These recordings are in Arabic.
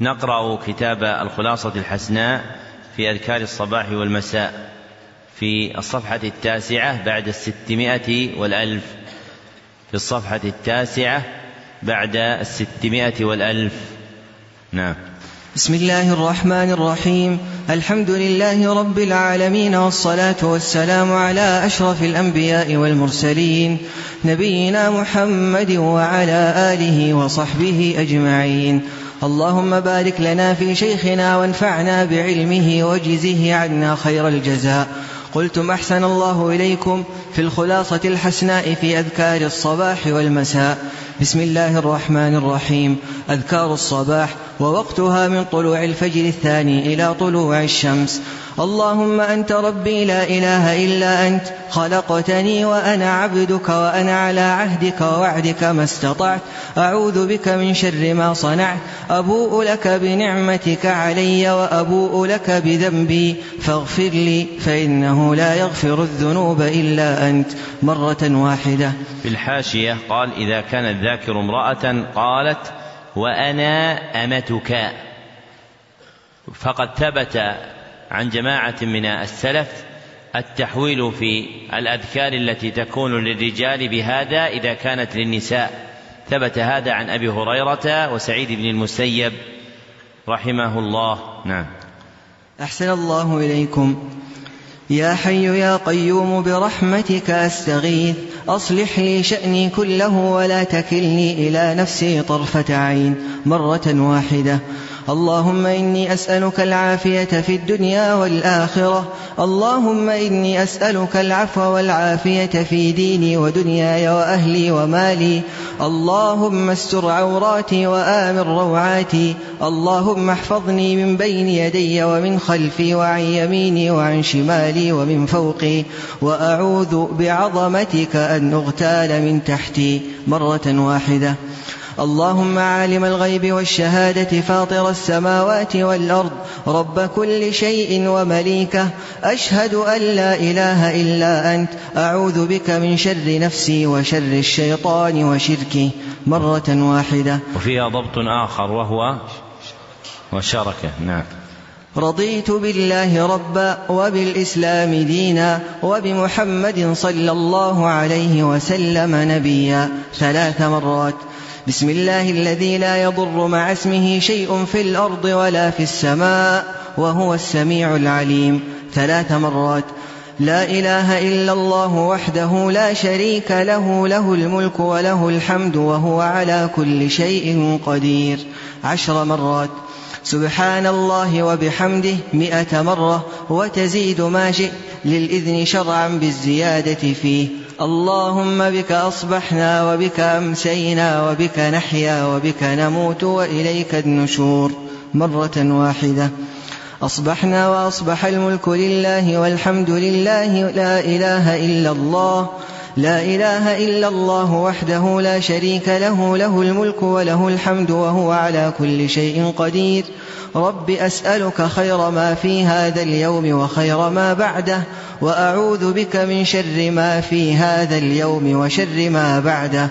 نقرأ كتاب الخلاصة الحسناء في أذكار الصباح والمساء في الصفحة التاسعة بعد الستمائة والألف. في الصفحة التاسعة بعد الستمائة والألف. نعم. بسم الله الرحمن الرحيم. الحمد لله رب العالمين والصلاة والسلام على أشرف الأنبياء والمرسلين نبينا محمد وعلى آله وصحبه أجمعين. اللهم بارك لنا في شيخنا وانفعنا بعلمه وجزه عنا خير الجزاء. قلتم أحسن الله إليكم في الخلاصة الحسناء في أذكار الصباح والمساء. بسم الله الرحمن الرحيم. أذكار الصباح ووقتها من طلوع الفجر الثاني إلى طلوع الشمس. اللهم أنت ربي لا إله إلا أنت خلقتني وأنا عبدك وأنا على عهدك ووعدك ما استطعت. أعوذ بك من شر ما صنعت. أبوء لك بنعمتك علي وأبوء لك بذنبي. فاغفر لي فإنه لا يغفر الذنوب إلا أنت. مرة واحدة. في الحاشية قال إذا كان الذاكر امرأة قالت وأنا أمتك. فقد ثبت عن جماعة من السلف التحويل في الأذكار التي تكون للرجال بهذا إذا كانت للنساء. ثبت هذا عن أبي هريرة وسعيد بن المسيب رحمه الله. نعم. أحسن الله إليكم. يا حي يا قيوم برحمتك أستغيث. أصلح لي شأني كله ولا تكلني إلى نفسي طرفة عين. مرة واحدة. اللهم إني أسألك العافية في الدنيا والآخرة. اللهم إني أسألك العفو والعافية في ديني ودنياي وأهلي ومالي. اللهم استر عوراتي وآمن روعاتي. اللهم احفظني من بين يدي ومن خلفي وعن يميني وعن شمالي ومن فوقي. وأعوذ بعظمتك أن أغتال من تحتي مرة واحدة. اللهم عالم الغيب والشهادة فاطر السماوات والأرض رب كل شيء ومليكه أشهد أن لا إله إلا أنت أعوذ بك من شر نفسي وشر الشيطان وشركه مرة واحدة. وفيها ضبط آخر وهو وشركه. نعم. رضيت بالله ربا وبالإسلام دينا وبمحمد صلى الله عليه وسلم نبيا. ثلاث مرات. بسم الله الذي لا يضر مع اسمه شيء في الأرض ولا في السماء وهو السميع العليم. ثلاث مرات. لا إله إلا الله وحده لا شريك له له الملك وله الحمد وهو على كل شيء قدير. عشر مرات. سبحان الله وبحمده مئة مرة وتزيد ما شئت للإذن شرعا بالزيادة فيه. اللهم بك أصبحنا وبك أمسينا وبك نحيا وبك نموت وإليك النشور مرة واحدة. أصبحنا وأصبح الملك لله والحمد لله لا إله إلا الله. لا إله إلا الله وحده لا شريك له له الملك وله الحمد وهو على كل شيء قدير. رب أسألك خير ما في هذا اليوم وخير ما بعده وأعوذ بك من شر ما في هذا اليوم وشر ما بعده.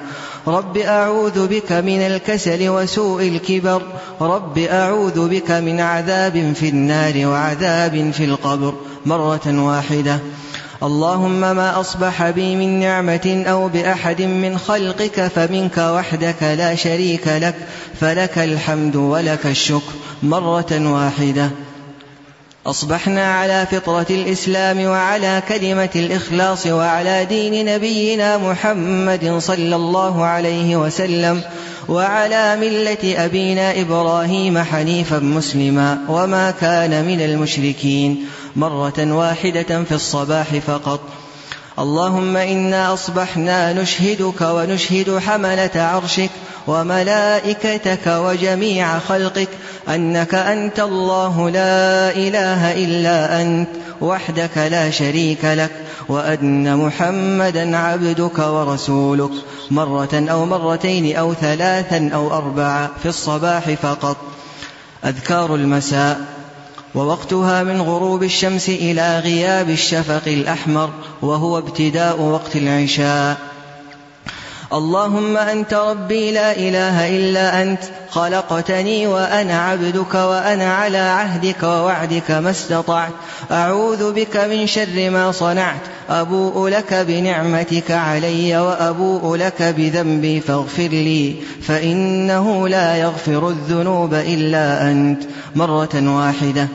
رب أعوذ بك من الكسل وسوء الكبر رب أعوذ بك من عذاب في النار وعذاب في القبر. مرة واحدة. اللهم ما أصبح بي من نعمة أو بأحد من خلقك فمنك وحدك لا شريك لك فلك الحمد ولك الشكر مرة واحدة. أصبحنا على فطرة الإسلام وعلى كلمة الإخلاص وعلى دين نبينا محمد صلى الله عليه وسلم وعلى ملة أبينا إبراهيم حنيفا مسلما وما كان من المشركين. مرة واحدة في الصباح فقط. اللهم إنا أصبحنا نشهدك ونشهد حملة عرشك وملائكتك وجميع خلقك أنك أنت الله لا إله إلا أنت وحدك لا شريك لك وأن محمدا عبدك ورسولك مرة أو مرتين أو ثلاثا أو أربعة في الصباح فقط. أذكار المساء. ووقتها من غروب الشمس إلى غياب الشفق الأحمر وهو ابتداء وقت العشاء. اللهم أنت ربي لا إله إلا أنت خلقتني وأنا عبدك وأنا على عهدك ووعدك ما استطعت. أعوذ بك من شر ما صنعت أبوء لك بنعمتك علي وأبوء لك بذنبي فاغفر لي فإنه لا يغفر الذنوب إلا أنت. مرة واحدة.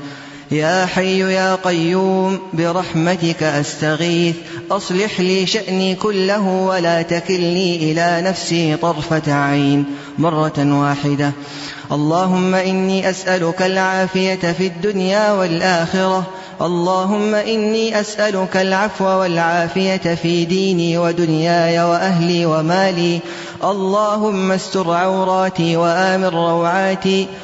يا حي يا قيوم برحمتك أستغيث. أصلح لي شأني كله ولا تكلني إلى نفسي طرفة عين. مرة واحدة. اللهم إني أسألك العافية في الدنيا والآخرة. اللهم إني أسألك العفو والعافية في ديني ودنياي وأهلي ومالي. اللهم استر عوراتي وآمن روعاتي.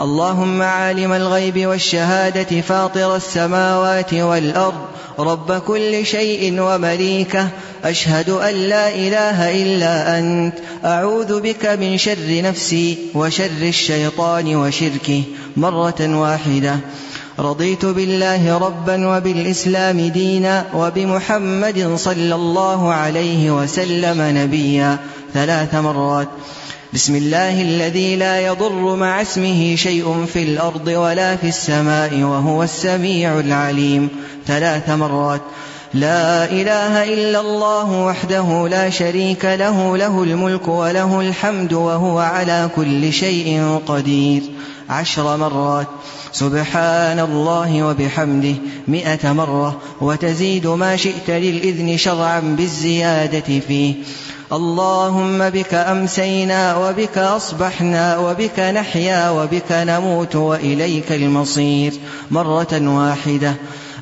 اللهم عالم الغيب والشهادة فاطر السماوات والأرض رب كل شيء ومليكه أشهد أن لا إله إلا أنت أعوذ بك من شر نفسي وشر الشيطان وشركه. مرة واحدة. رضيت بالله ربا وبالإسلام دينا وبمحمد صلى الله عليه وسلم نبيا. ثلاث مرات. بسم الله الذي لا يضر مع اسمه شيء في الأرض ولا في السماء وهو السميع العليم. ثلاث مرات. لا إله إلا الله وحده لا شريك له له الملك وله الحمد وهو على كل شيء قدير. عشر مرات. سبحان الله وبحمده. مئة مرة. وتزيد ما شئت للإذن شرعا بالزيادة فيه. اللهم بك أمسينا وبك أصبحنا وبك نحيا وبك نموت وإليك المصير مرة واحدة.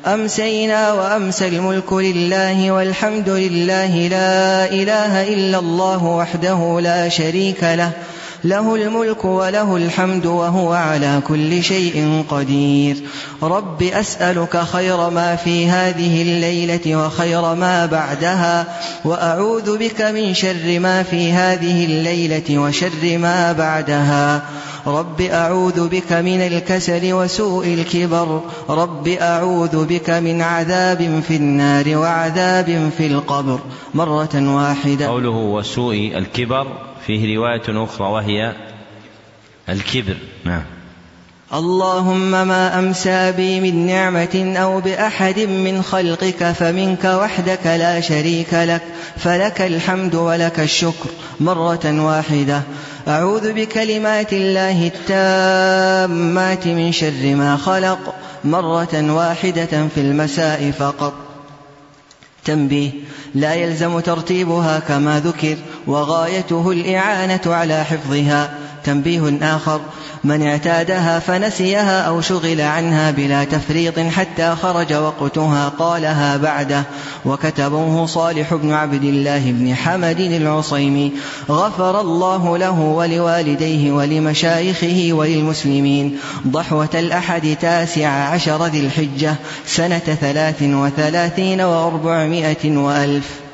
أمسينا وأمسى الملك لله والحمد لله. لا إله إلا الله وحده لا شريك له. له الملك وله الحمد وهو على كل شيء قدير. رب أسألك خير ما في هذه الليلة وخير ما بعدها وأعوذ بك من شر ما في هذه الليلة وشر ما بعدها. رب أعوذ بك من الكسل وسوء الكبر رب أعوذ بك من عذاب في النار وعذاب في القبر. مرة واحدة. قوله وسوء الكبر فيه رواية أخرى وهي الكبر. نعم. اللهم ما أمسى بي من نعمة أو بأحد من خلقك فمنك وحدك لا شريك لك. فلك الحمد ولك الشكر مرة واحدة. أعوذ بكلمات الله التامات من شر ما خلق مرة واحدة في المساء فقط. تنبيه لا يلزم ترتيبها كما ذكر وغايته الإعانة على حفظها. تنبيه آخر من اعتادها فنسيها أو شغل عنها بلا تفريط حتى خرج وقتها قالها بعده. وكتبه صالح بن عبد الله بن حمد العصيمي. غفر الله له ولوالديه ولمشايخه وللمسلمين. ضحوة الأحد تاسع عشر ذي الحجة. سنة ثلاث وثلاثين وأربعمائة وألف.